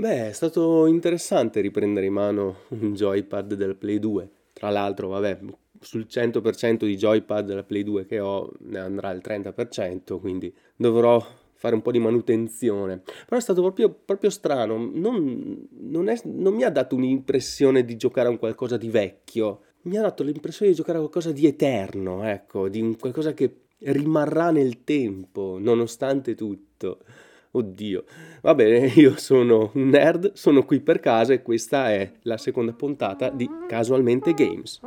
Beh, è stato interessante riprendere in mano un joypad del Play 2. Tra l'altro, vabbè, sul 100% di joypad della Play 2 che ho ne andrà il 30%, quindi dovrò fare un po' di manutenzione. Però è stato proprio, proprio strano, non, non, è, non mi ha dato un'impressione di giocare a un qualcosa di vecchio, mi ha dato l'impressione di giocare a qualcosa di eterno, ecco, di un qualcosa che rimarrà nel tempo, nonostante tutto. Oddio, va bene, io sono un nerd, sono qui per casa e questa è la seconda puntata di Casualmente Games.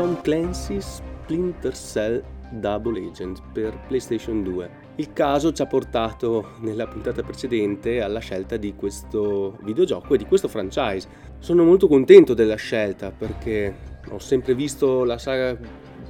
Tom Clancy's Splinter Cell Double Agent per PlayStation 2. Il caso ci ha portato nella puntata precedente alla scelta di questo videogioco e di questo franchise. Sono molto contento della scelta perché ho sempre visto la saga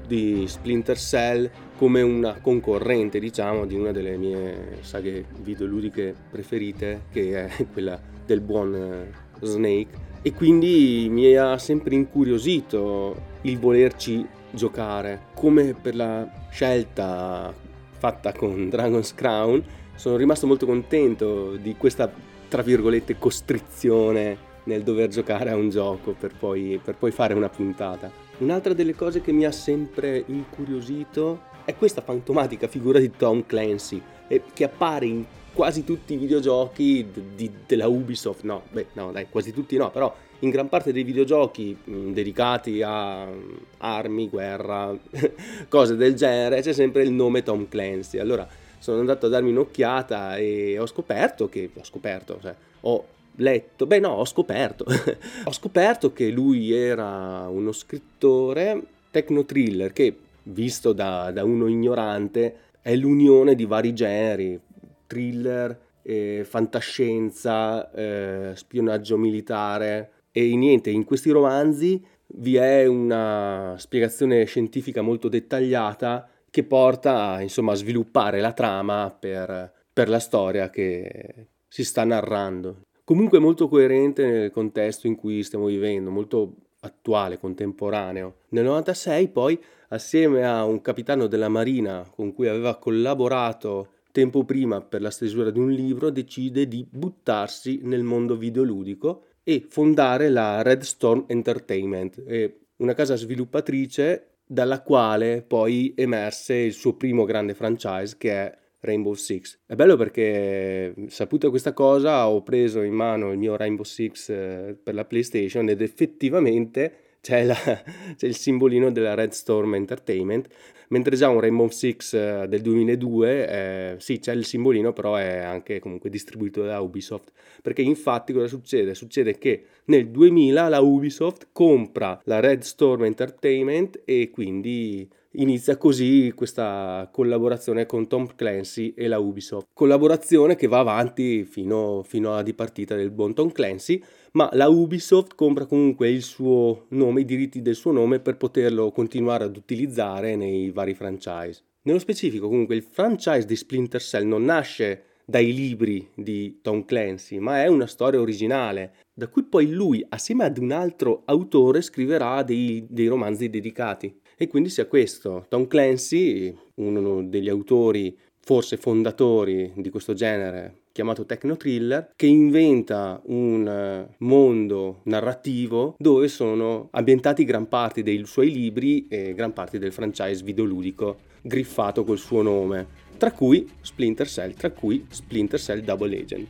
di Splinter Cell come una concorrente, diciamo, di una delle mie saghe videoludiche preferite, che è quella del buon eh, Snake e quindi mi ha sempre incuriosito il volerci giocare. Come per la scelta fatta con Dragon's Crown, sono rimasto molto contento di questa, tra virgolette, costrizione nel dover giocare a un gioco per poi, per poi fare una puntata. Un'altra delle cose che mi ha sempre incuriosito è questa fantomatica figura di Tom Clancy, che appare in quasi tutti i videogiochi di, della Ubisoft, no, beh, no, dai, quasi tutti no, però in gran parte dei videogiochi mh, dedicati a armi, guerra, cose del genere, c'è sempre il nome Tom Clancy. Allora sono andato a darmi un'occhiata e ho scoperto che, ho scoperto, cioè, ho letto, beh no, ho scoperto, ho scoperto che lui era uno scrittore techno thriller che, visto da, da uno ignorante, è l'unione di vari generi, thriller, eh, fantascienza, eh, spionaggio militare e niente, in questi romanzi vi è una spiegazione scientifica molto dettagliata che porta insomma, a sviluppare la trama per, per la storia che si sta narrando. Comunque molto coerente nel contesto in cui stiamo vivendo, molto attuale, contemporaneo. Nel 96 poi, assieme a un capitano della marina con cui aveva collaborato tempo prima per la stesura di un libro, decide di buttarsi nel mondo videoludico e fondare la Red Storm Entertainment, una casa sviluppatrice dalla quale poi emerse il suo primo grande franchise che è Rainbow Six. È bello perché saputa questa cosa ho preso in mano il mio Rainbow Six eh, per la PlayStation ed effettivamente c'è, la, c'è, il simbolino della Red Storm Entertainment, mentre già un Rainbow Six eh, del 2002, eh, sì c'è il simbolino, però è anche comunque distribuito da Ubisoft, perché infatti cosa succede? Succede che nel 2000 la Ubisoft compra la Red Storm Entertainment e quindi inizia così questa collaborazione con Tom Clancy e la Ubisoft. Collaborazione che va avanti fino, fino alla dipartita del buon Tom Clancy, ma la Ubisoft compra comunque il suo nome, i diritti del suo nome per poterlo continuare ad utilizzare nei vari franchise. Nello specifico comunque il franchise di Splinter Cell non nasce dai libri di Tom Clancy, ma è una storia originale, da cui poi lui, assieme ad un altro autore, scriverà dei, dei romanzi dedicati. E quindi sia questo, Tom Clancy, uno degli autori, forse fondatori di questo genere, chiamato Techno Thriller, che inventa un eh, mondo narrativo dove sono ambientati gran parte dei suoi libri e gran parte del franchise videoludico griffato col suo nome. tra cui Splinter Cell, tra cui Splinter Cell Double Agent.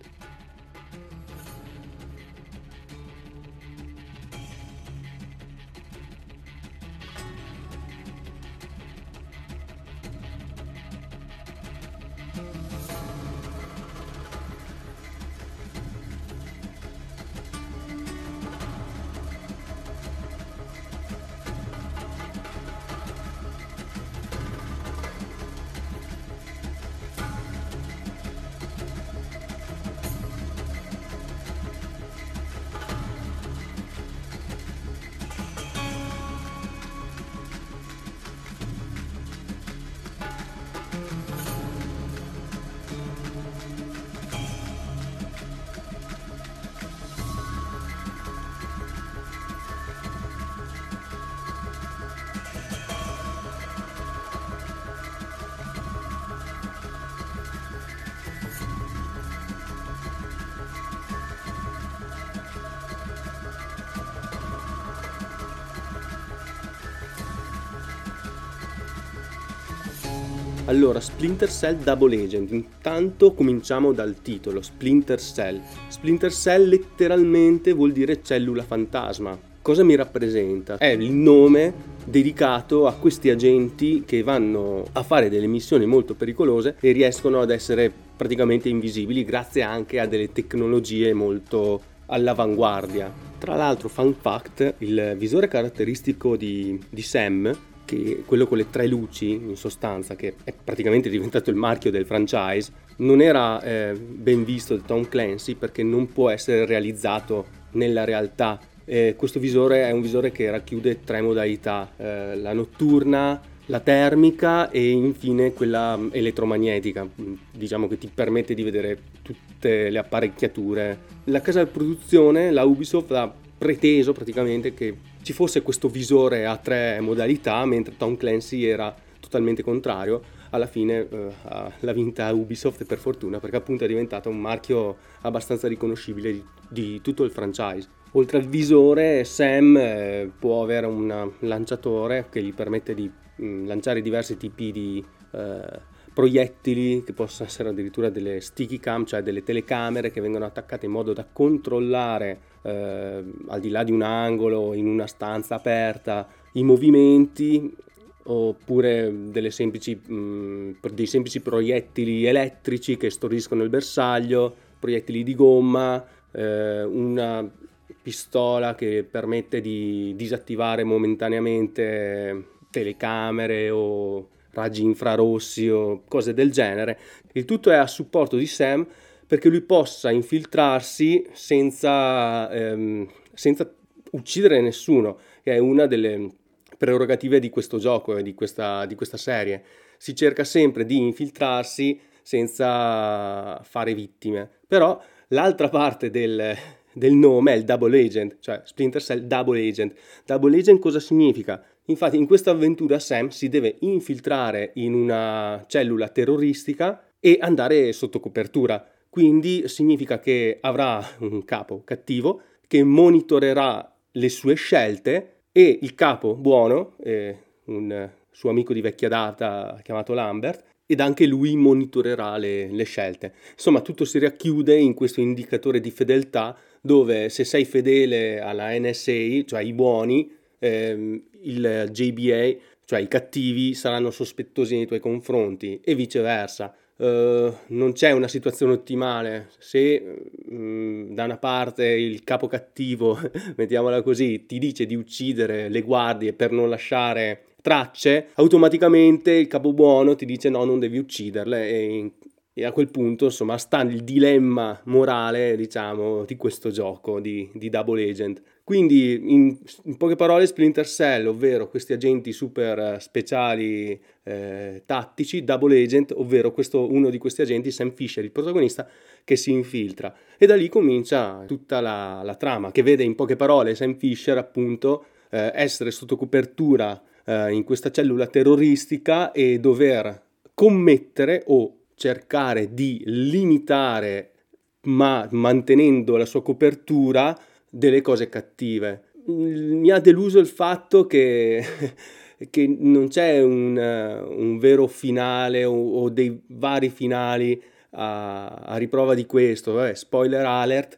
Allora, Splinter Cell Double Agent. Intanto cominciamo dal titolo, Splinter Cell. Splinter Cell letteralmente vuol dire cellula fantasma. Cosa mi rappresenta? È il nome dedicato a questi agenti che vanno a fare delle missioni molto pericolose e riescono ad essere praticamente invisibili grazie anche a delle tecnologie molto all'avanguardia. Tra l'altro, fun fact, il visore caratteristico di, di Sam che quello con le tre luci, in sostanza, che è praticamente diventato il marchio del franchise, non era eh, ben visto da Tom Clancy perché non può essere realizzato nella realtà. Eh, questo visore è un visore che racchiude tre modalità, eh, la notturna, la termica e infine quella elettromagnetica, diciamo che ti permette di vedere tutte le apparecchiature. La casa di produzione, la Ubisoft, ha preteso praticamente che ci fosse questo visore a tre modalità, mentre Tom Clancy era totalmente contrario. Alla fine eh, l'ha vinta Ubisoft per fortuna perché appunto è diventato un marchio abbastanza riconoscibile di, di tutto il franchise. Oltre al visore, Sam eh, può avere un lanciatore che gli permette di mh, mm, lanciare diversi tipi di eh, proiettili che possono essere addirittura delle sticky cam, cioè delle telecamere che vengono attaccate in modo da controllare eh, al di là di un angolo, in una stanza aperta, i movimenti oppure semplici, mh, dei semplici proiettili elettrici che storiscono il bersaglio, proiettili di gomma, eh, una pistola che permette di disattivare momentaneamente telecamere o raggi infrarossi o cose del genere. Il tutto è a supporto di Sam perché lui possa infiltrarsi senza, ehm, senza uccidere nessuno, che è una delle prerogative di questo gioco e di questa, di questa serie. Si cerca sempre di infiltrarsi senza fare vittime. Però l'altra parte del, del nome è il double agent, cioè Splinter Cell double agent. Double agent cosa significa? Infatti in questa avventura Sam si deve infiltrare in una cellula terroristica e andare sotto copertura. Quindi significa che avrà un capo cattivo che monitorerà le sue scelte e il capo buono, eh, un suo amico di vecchia data chiamato Lambert, ed anche lui monitorerà le, le, scelte. Insomma, tutto si racchiude in questo indicatore di fedeltà dove se sei fedele alla NSA, cioè i buoni, ehm, il JBA, cioè i cattivi, saranno sospettosi nei tuoi confronti e viceversa. Uh, non c'è una situazione ottimale. Se um, da una parte il capo cattivo, mettiamola così, ti dice di uccidere le guardie per non lasciare tracce, automaticamente il capo buono ti dice no, non devi ucciderle e, e a quel punto insomma sta il dilemma morale diciamo di questo gioco di, di Double Agent. Quindi, in, in, poche parole, Splinter Cell, ovvero questi agenti super speciali eh, tattici, Double Agent, ovvero questo, uno di questi agenti, Sam Fisher, il protagonista, che si infiltra. E da lì comincia tutta la, la trama, che vede in poche parole Sam Fisher, appunto, eh, essere sotto copertura eh, in questa cellula terroristica e dover commettere o cercare di limitare, ma mantenendo la sua copertura, delle cose cattive. Mi ha deluso il fatto che che non c'è un, un vero finale o, o, dei vari finali a, a riprova di questo. Vabbè, spoiler alert,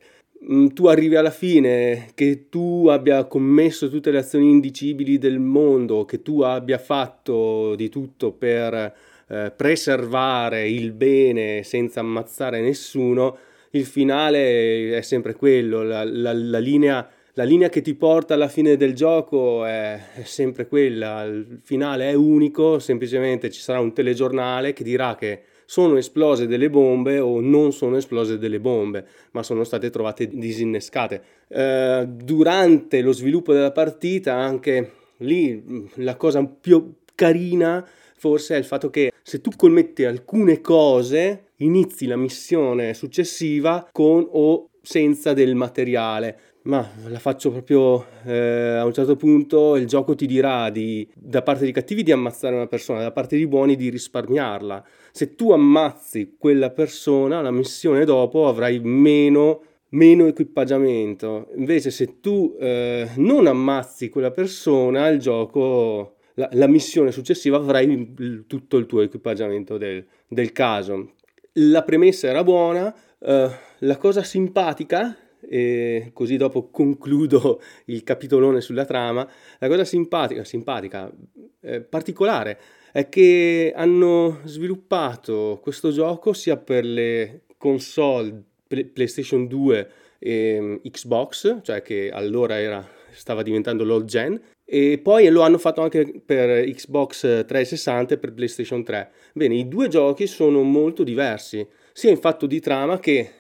mm, tu arrivi alla fine che tu abbia commesso tutte le azioni indicibili del mondo, che tu abbia fatto di tutto per eh, preservare il bene senza ammazzare nessuno, il finale è sempre quello, la, la, la, linea, la linea, che ti porta alla fine del gioco è, è, sempre quella, il finale è unico, semplicemente ci sarà un telegiornale che dirà che sono esplose delle bombe o non sono esplose delle bombe, ma sono state trovate disinnescate. Eh, durante lo sviluppo della partita, anche lì la cosa più carina forse è il fatto che se tu commetti alcune cose, inizi la missione successiva con o senza del materiale. Ma la faccio proprio eh, a un certo punto il gioco ti dirà di, da parte di cattivi di ammazzare una persona, da parte di buoni di risparmiarla. Se tu ammazzi quella persona, la missione dopo avrai meno, meno equipaggiamento. Invece se tu eh, non ammazzi quella persona, il gioco la, la missione successiva avrai il, tutto il tuo equipaggiamento del, del caso. La premessa era buona, uh, la cosa simpatica, e così dopo concludo il capitolone sulla trama, la cosa simpatica, simpatica, eh, particolare, è che hanno sviluppato questo gioco sia per le console PlayStation 2 e Xbox, cioè che allora era, stava diventando l'old gen, e poi lo hanno fatto anche per Xbox 360 e per PlayStation 3. Bene, i due giochi sono molto diversi, sia in fatto di trama che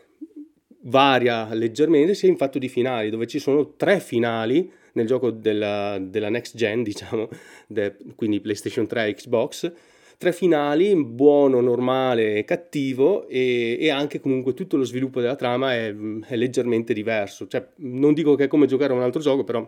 varia leggermente, sia in fatto di finali, dove ci sono tre finali nel gioco della, della next gen, diciamo, de, quindi PlayStation 3 e Xbox, tre finali, buono, normale e cattivo e, e, anche comunque tutto lo sviluppo della trama è, è leggermente diverso. Cioè, non dico che è come giocare a un altro gioco, però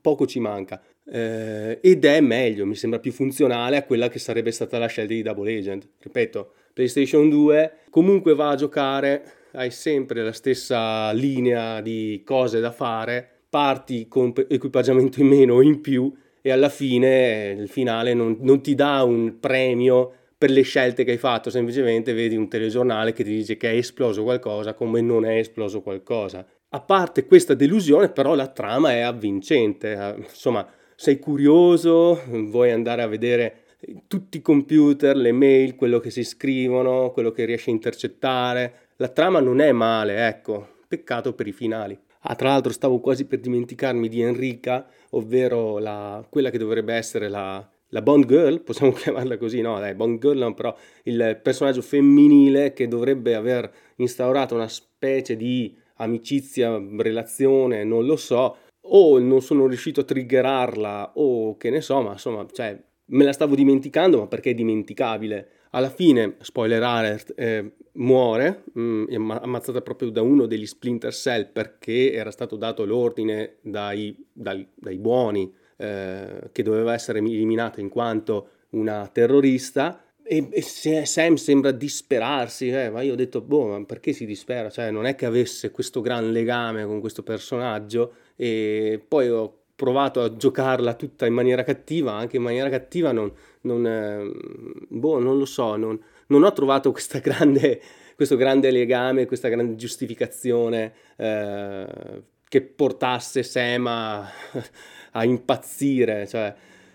poco ci manca eh, ed è meglio, mi sembra più funzionale a quella che sarebbe stata la scelta di Double Agent. Ripeto, PlayStation 2 comunque va a giocare, hai sempre la stessa linea di cose da fare, parti con equipaggiamento in meno o in più e alla fine il finale non, non ti dà un premio per le scelte che hai fatto, semplicemente vedi un telegiornale che ti dice che è esploso qualcosa come non è esploso qualcosa. A parte questa delusione, però la trama è avvincente, eh, insomma, sei curioso, vuoi andare a vedere tutti i computer, le mail, quello che si scrivono, quello che riesci a intercettare. La trama non è male, ecco, peccato per i finali. Ah, tra l'altro stavo quasi per dimenticarmi di Enrica, ovvero la, quella che dovrebbe essere la, la Bond Girl, possiamo chiamarla così, no, dai, Bond Girl no, però il personaggio femminile che dovrebbe aver instaurato una specie di amicizia, relazione, non lo so, o non sono riuscito a triggerarla o che ne so, ma insomma, cioè, me la stavo dimenticando, ma perché è dimenticabile? Alla fine, spoiler alert, eh, muore, mh, mm, ammazzata proprio da uno degli Splinter Cell perché era stato dato l'ordine dai, dai, dai buoni eh, che doveva essere eliminata in quanto una terrorista e, e Sam sembra disperarsi, eh, ma io ho detto, boh, ma perché si dispera? Cioè, non è che avesse questo gran legame con questo personaggio e poi ho provato a giocarla tutta in maniera cattiva, anche in maniera cattiva non, non, eh, boh, non lo so, non, non ho trovato grande, questo grande legame, questa grande giustificazione eh, che portasse Sam a, a impazzire, cioè,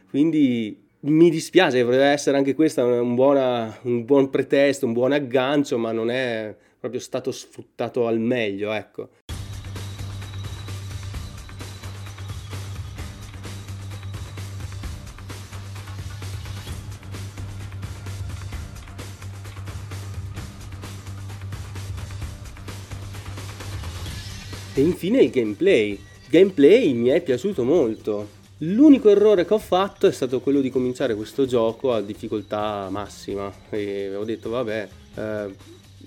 quindi mi dispiace, potrebbe essere anche questo un, un, buon pretesto, un buon aggancio, ma non è proprio stato sfruttato al meglio, ecco. E infine il gameplay. Il gameplay mi è piaciuto molto. L'unico errore che ho fatto è stato quello di cominciare questo gioco a difficoltà massima. E ho detto vabbè, eh,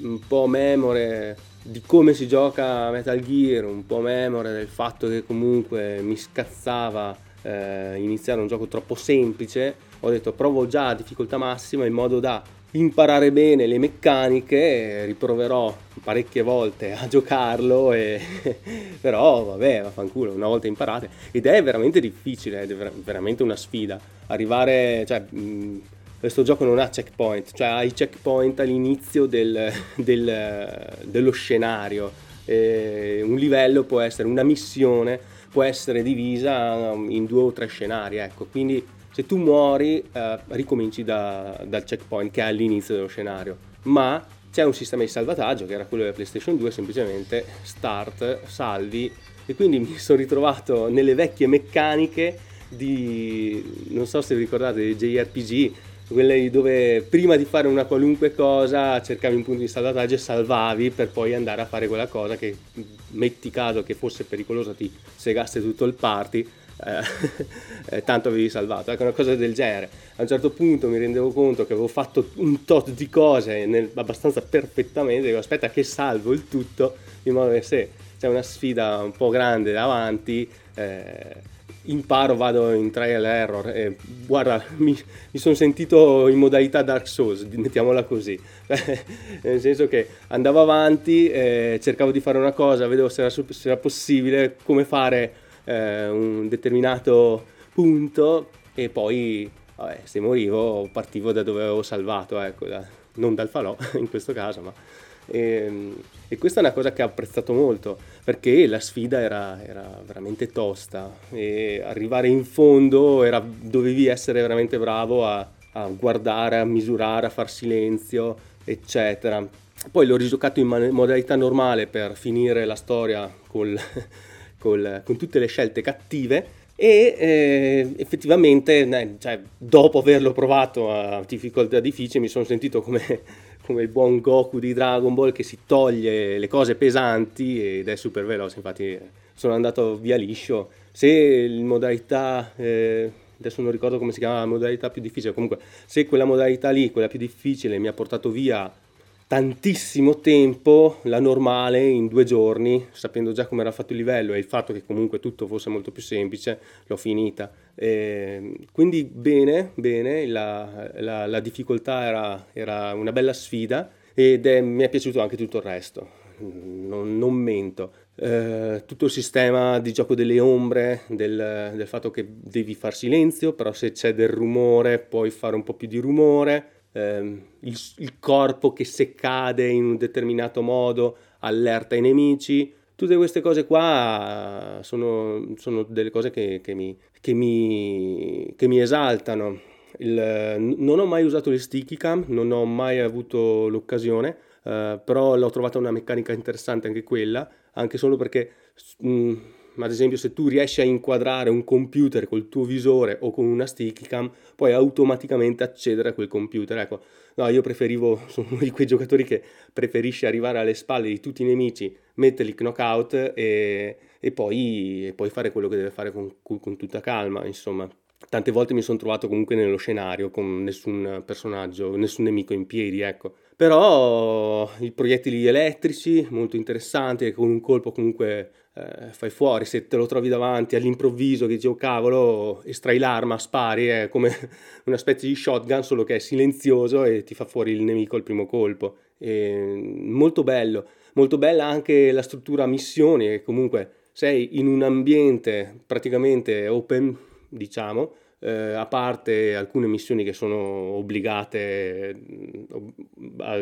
un po' memore di come si gioca Metal Gear, un po' memore del fatto che comunque mi scazzava eh, iniziare un gioco troppo semplice, ho detto provo già a difficoltà massima in modo da imparare bene le meccaniche, riproverò parecchie volte a giocarlo, e... però vabbè, vaffanculo, una volta imparate. Ed è veramente difficile, è veramente una sfida. Arrivare, cioè, mh, questo gioco non ha checkpoint, cioè hai checkpoint all'inizio del, del, dello scenario. E un livello può essere, una missione può essere divisa in due o tre scenari, ecco, quindi se tu muori eh, ricominci da, dal checkpoint che è all'inizio dello scenario, ma c'è un sistema di salvataggio che era quello della PlayStation 2, semplicemente start, salvi e quindi mi sono ritrovato nelle vecchie meccaniche di, non so se vi ricordate, dei JRPG, quelle dove prima di fare una qualunque cosa cercavi un punto di salvataggio e salvavi per poi andare a fare quella cosa che metti caso che fosse pericolosa ti segasse tutto il party eh, eh, tanto avevi salvato, ecco una cosa del genere. A un certo punto mi rendevo conto che avevo fatto un tot di cose nel, abbastanza perfettamente, dico aspetta che salvo il tutto, in modo che se c'è una sfida un po' grande davanti, eh, imparo, vado in trial error e guarda, mi, mi sono sentito in modalità Dark Souls, mettiamola così, nel senso che andavo avanti, eh, cercavo di fare una cosa, vedevo se era, se era possibile, come fare eh, un determinato punto e poi vabbè, se morivo partivo da dove avevo salvato, ecco, da, non dal falò in questo caso, ma... E, ehm, e, questa è una cosa che ho apprezzato molto perché la sfida era, era, veramente tosta e arrivare in fondo era, dovevi essere veramente bravo a, a, guardare, a misurare, a far silenzio, eccetera. Poi l'ho rigiocato in modalità normale per finire la storia col, col, con tutte le scelte cattive e eh, effettivamente eh, cioè, dopo averlo provato a difficoltà difficili mi sono sentito come, come, il buon Goku di Dragon Ball che si toglie le cose pesanti ed è super veloce. Infatti sono andato via liscio. Se in modalità eh, adesso non ricordo come si chiama la modalità più difficile. Comunque se quella modalità lì quella più difficile mi ha portato via tantissimo tempo la normale in due giorni, sapendo già come era fatto il livello e il fatto che comunque tutto fosse molto più semplice, l'ho finita. E quindi bene, bene, la, la, la difficoltà era, era, una bella sfida ed è, mi è piaciuto anche tutto il resto, non, non mento. Eh, tutto il sistema di gioco delle ombre, del, del fatto che devi far silenzio, però se c'è del rumore puoi fare un po' più di rumore ehm, il, il, corpo che se cade in un determinato modo allerta i nemici. Tutte queste cose qua sono, sono delle cose che, che, mi, che, mi, che mi esaltano. Il, non ho mai usato le sticky cam, non ho mai avuto l'occasione, eh, però l'ho trovata una meccanica interessante anche quella, anche solo perché mh, mm, ad esempio se tu riesci a inquadrare un computer col tuo visore o con una stickcam, puoi automaticamente accedere a quel computer. Ecco, no, io preferivo, sono uno di quei giocatori che preferisce arrivare alle spalle di tutti i nemici, metterli knockout e, e, poi, e poi, fare quello che deve fare con, con tutta calma, insomma. Tante volte mi sono trovato comunque nello scenario con nessun personaggio, nessun nemico in piedi, ecco. Però i proiettili elettrici, molto interessanti, con un colpo comunque eh, fai fuori, se te lo trovi davanti all'improvviso che dici oh cavolo, estrai l'arma, spari, è come una specie di shotgun solo che è silenzioso e ti fa fuori il nemico al primo colpo. E, molto bello, molto bella anche la struttura missioni, che comunque sei in un ambiente praticamente open, diciamo, eh, a parte alcune missioni che sono obbligate a,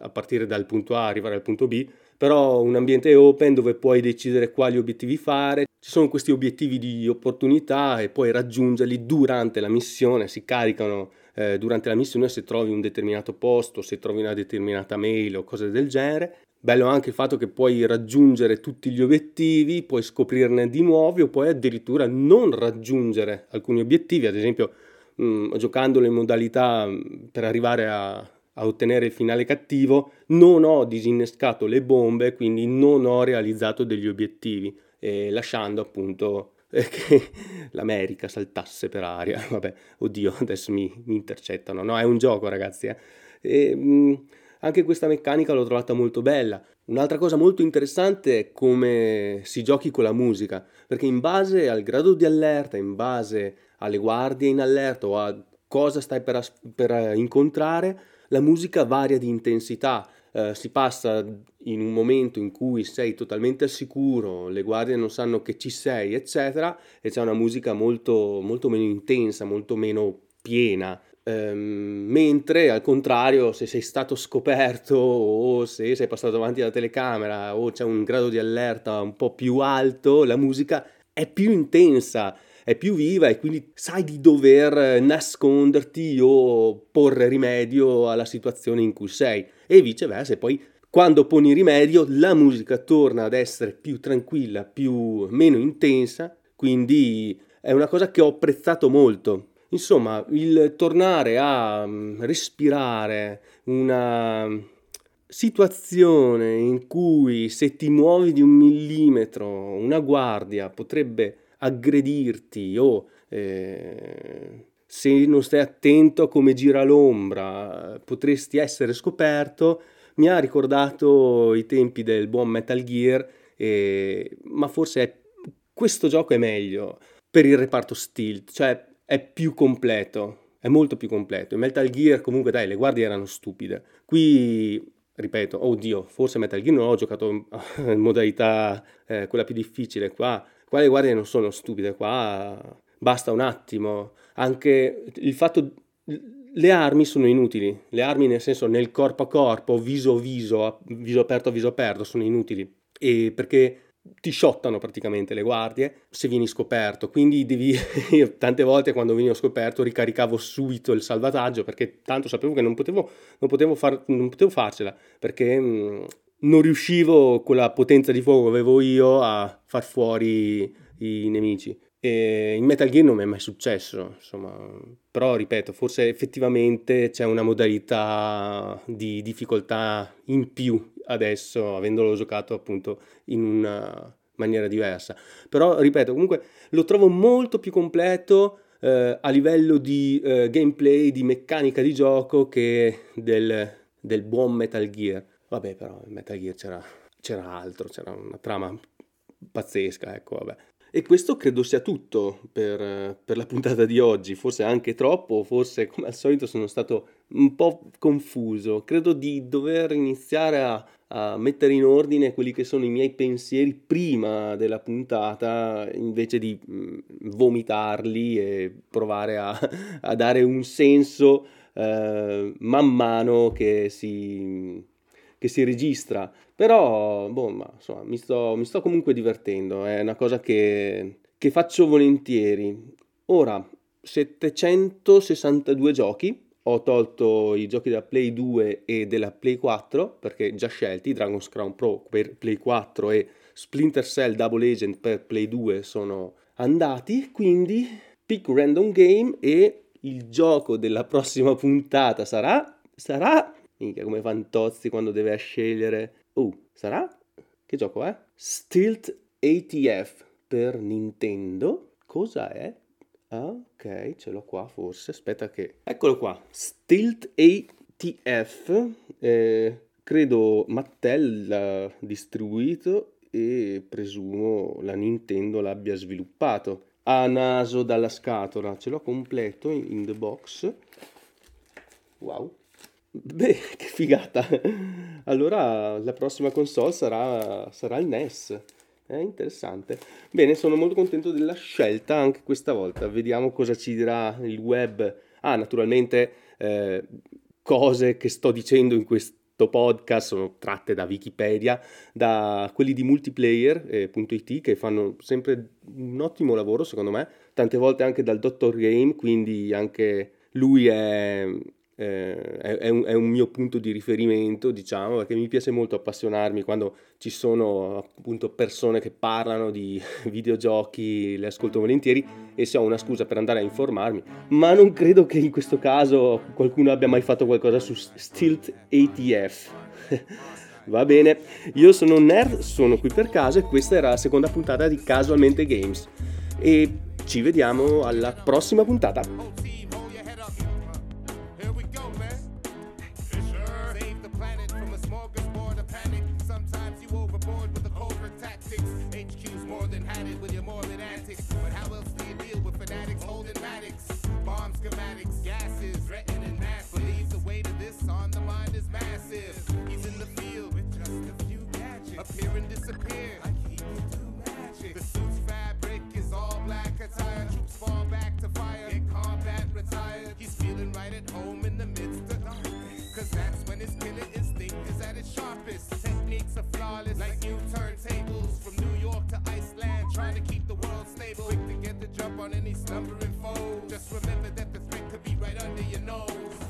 a partire dal punto A arrivare al punto B, però un ambiente open dove puoi decidere quali obiettivi fare. Ci sono questi obiettivi di opportunità e puoi raggiungerli durante la missione, si caricano eh, durante la missione se trovi un determinato posto, se trovi una determinata mail o cose del genere. Bello anche il fatto che puoi raggiungere tutti gli obiettivi, puoi scoprirne di nuovi o puoi addirittura non raggiungere alcuni obiettivi, ad esempio mh, mm, giocandolo in modalità mm, per arrivare a, a ottenere il finale cattivo, non ho disinnescato le bombe, quindi non ho realizzato degli obiettivi, eh, lasciando appunto eh, che l'America saltasse per aria. Vabbè, oddio, adesso mi, mi intercettano. No, è un gioco, ragazzi. Eh. E, mh, mm, anche questa meccanica l'ho trovata molto bella. Un'altra cosa molto interessante è come si giochi con la musica, perché in base al grado di allerta, in base alle guardie in allerta o a cosa stai per, per incontrare, la musica varia di intensità, eh, si passa in un momento in cui sei totalmente al sicuro, le guardie non sanno che ci sei, eccetera, e c'è una musica molto, molto meno intensa, molto meno piena. Um, mentre al contrario, se sei stato scoperto o se sei passato davanti alla telecamera o c'è un grado di allerta un po' più alto, la musica è più intensa, è più viva e quindi sai di dover nasconderti o porre rimedio alla situazione in cui sei e viceversa. E poi quando poni rimedio la musica torna ad essere più tranquilla, più meno intensa, quindi è una cosa che ho apprezzato molto Insomma, il tornare a mm, respirare una situazione in cui se ti muovi di un millimetro una guardia potrebbe aggredirti o eh, se non stai attento a come gira l'ombra potresti essere scoperto, mi ha ricordato i tempi del buon Metal Gear, eh, ma forse è, questo gioco è meglio per il reparto stealth, cioè è più completo, è molto più completo. In Metal Gear comunque dai, le guardie erano stupide. Qui, ripeto, oddio, forse Metal Gear non ho giocato in modalità eh, quella più difficile. Qua, qua le guardie non sono stupide, qua basta un attimo. Anche il fatto le armi sono inutili, le armi nel senso nel corpo a corpo, viso a viso, viso aperto a viso aperto sono inutili. E perché ti shottano praticamente le guardie se vieni scoperto quindi devi io tante volte quando venivo scoperto ricaricavo subito il salvataggio perché tanto sapevo che non potevo, non potevo, far, non potevo farcela perché mh, mm, non riuscivo con la potenza di fuoco che avevo io a far fuori i nemici e in Metal Gear non mi è mai successo, insomma, però ripeto, forse effettivamente c'è una modalità di difficoltà in più adesso, avendolo giocato appunto in una maniera diversa. Però ripeto, comunque lo trovo molto più completo eh, a livello di eh, gameplay, di meccanica di gioco che del, del buon Metal Gear. Vabbè, però in Metal Gear c'era, c'era altro, c'era una trama pazzesca, ecco, vabbè. E questo credo sia tutto per, per, la puntata di oggi, forse anche troppo, forse come al solito sono stato un po' confuso. Credo di dover iniziare a, a mettere in ordine quelli che sono i miei pensieri prima della puntata invece di mh, vomitarli e provare a, a dare un senso eh, man mano che si, che si registra. Però, boh, ma, insomma, mi sto, mi sto, comunque divertendo, è una cosa che, che faccio volentieri. Ora, 762 giochi, ho tolto i giochi della Play 2 e della Play 4 perché già scelti, Dragon's Crown Pro per Play 4 e Splinter Cell Double Agent per Play 2 sono andati, quindi pick random game e il gioco della prossima puntata sarà sarà Minchia, come Fantozzi quando deve scegliere. Uh, sarà? Che gioco è? Stilt ATF per Nintendo. Cosa è? Ah, ok, ce l'ho qua forse. Aspetta che... Eccolo qua. Stilt ATF. Eh, credo Mattel l'ha distribuito e presumo la Nintendo l'abbia sviluppato. A naso dalla scatola. Ce l'ho completo in, in the box. Wow. Beh, che figata! Allora la prossima console sarà, sarà il NES. È interessante. Bene, sono molto contento della scelta anche questa volta. Vediamo cosa ci dirà il web. Ah, naturalmente eh, cose che sto dicendo in questo podcast sono tratte da Wikipedia, da quelli di multiplayer.it eh, che fanno sempre un ottimo lavoro secondo me, tante volte anche dal Dr. Game, quindi anche lui è eh, è, è, un, è, un, mio punto di riferimento, diciamo, perché mi piace molto appassionarmi quando ci sono appunto persone che parlano di videogiochi, le ascolto volentieri e se ho una scusa per andare a informarmi, ma non credo che in questo caso qualcuno abbia mai fatto qualcosa su Stilt ATF. Va bene, io sono un nerd, sono qui per caso e questa era la seconda puntata di Casualmente Games e ci vediamo alla prossima puntata. than habit with your morbid antics. But how else do you deal with fanatics holding matics? Bomb schematics, gases, threatening mass. Believes the weight of this on the mind is massive. He's in the field with just a few gadgets. Appear and disappear like he can magic. The suit's fabric is all black attire. Troops fall back to fire. Get combat retired. He's feeling right at home in the midst of darkness. Cause that's when his killer instinct is at its sharpest. Techniques are flawless like new turns keep the world stable. Quick to get the jump on any slumbering foe. Just remember that the threat could be right under your nose.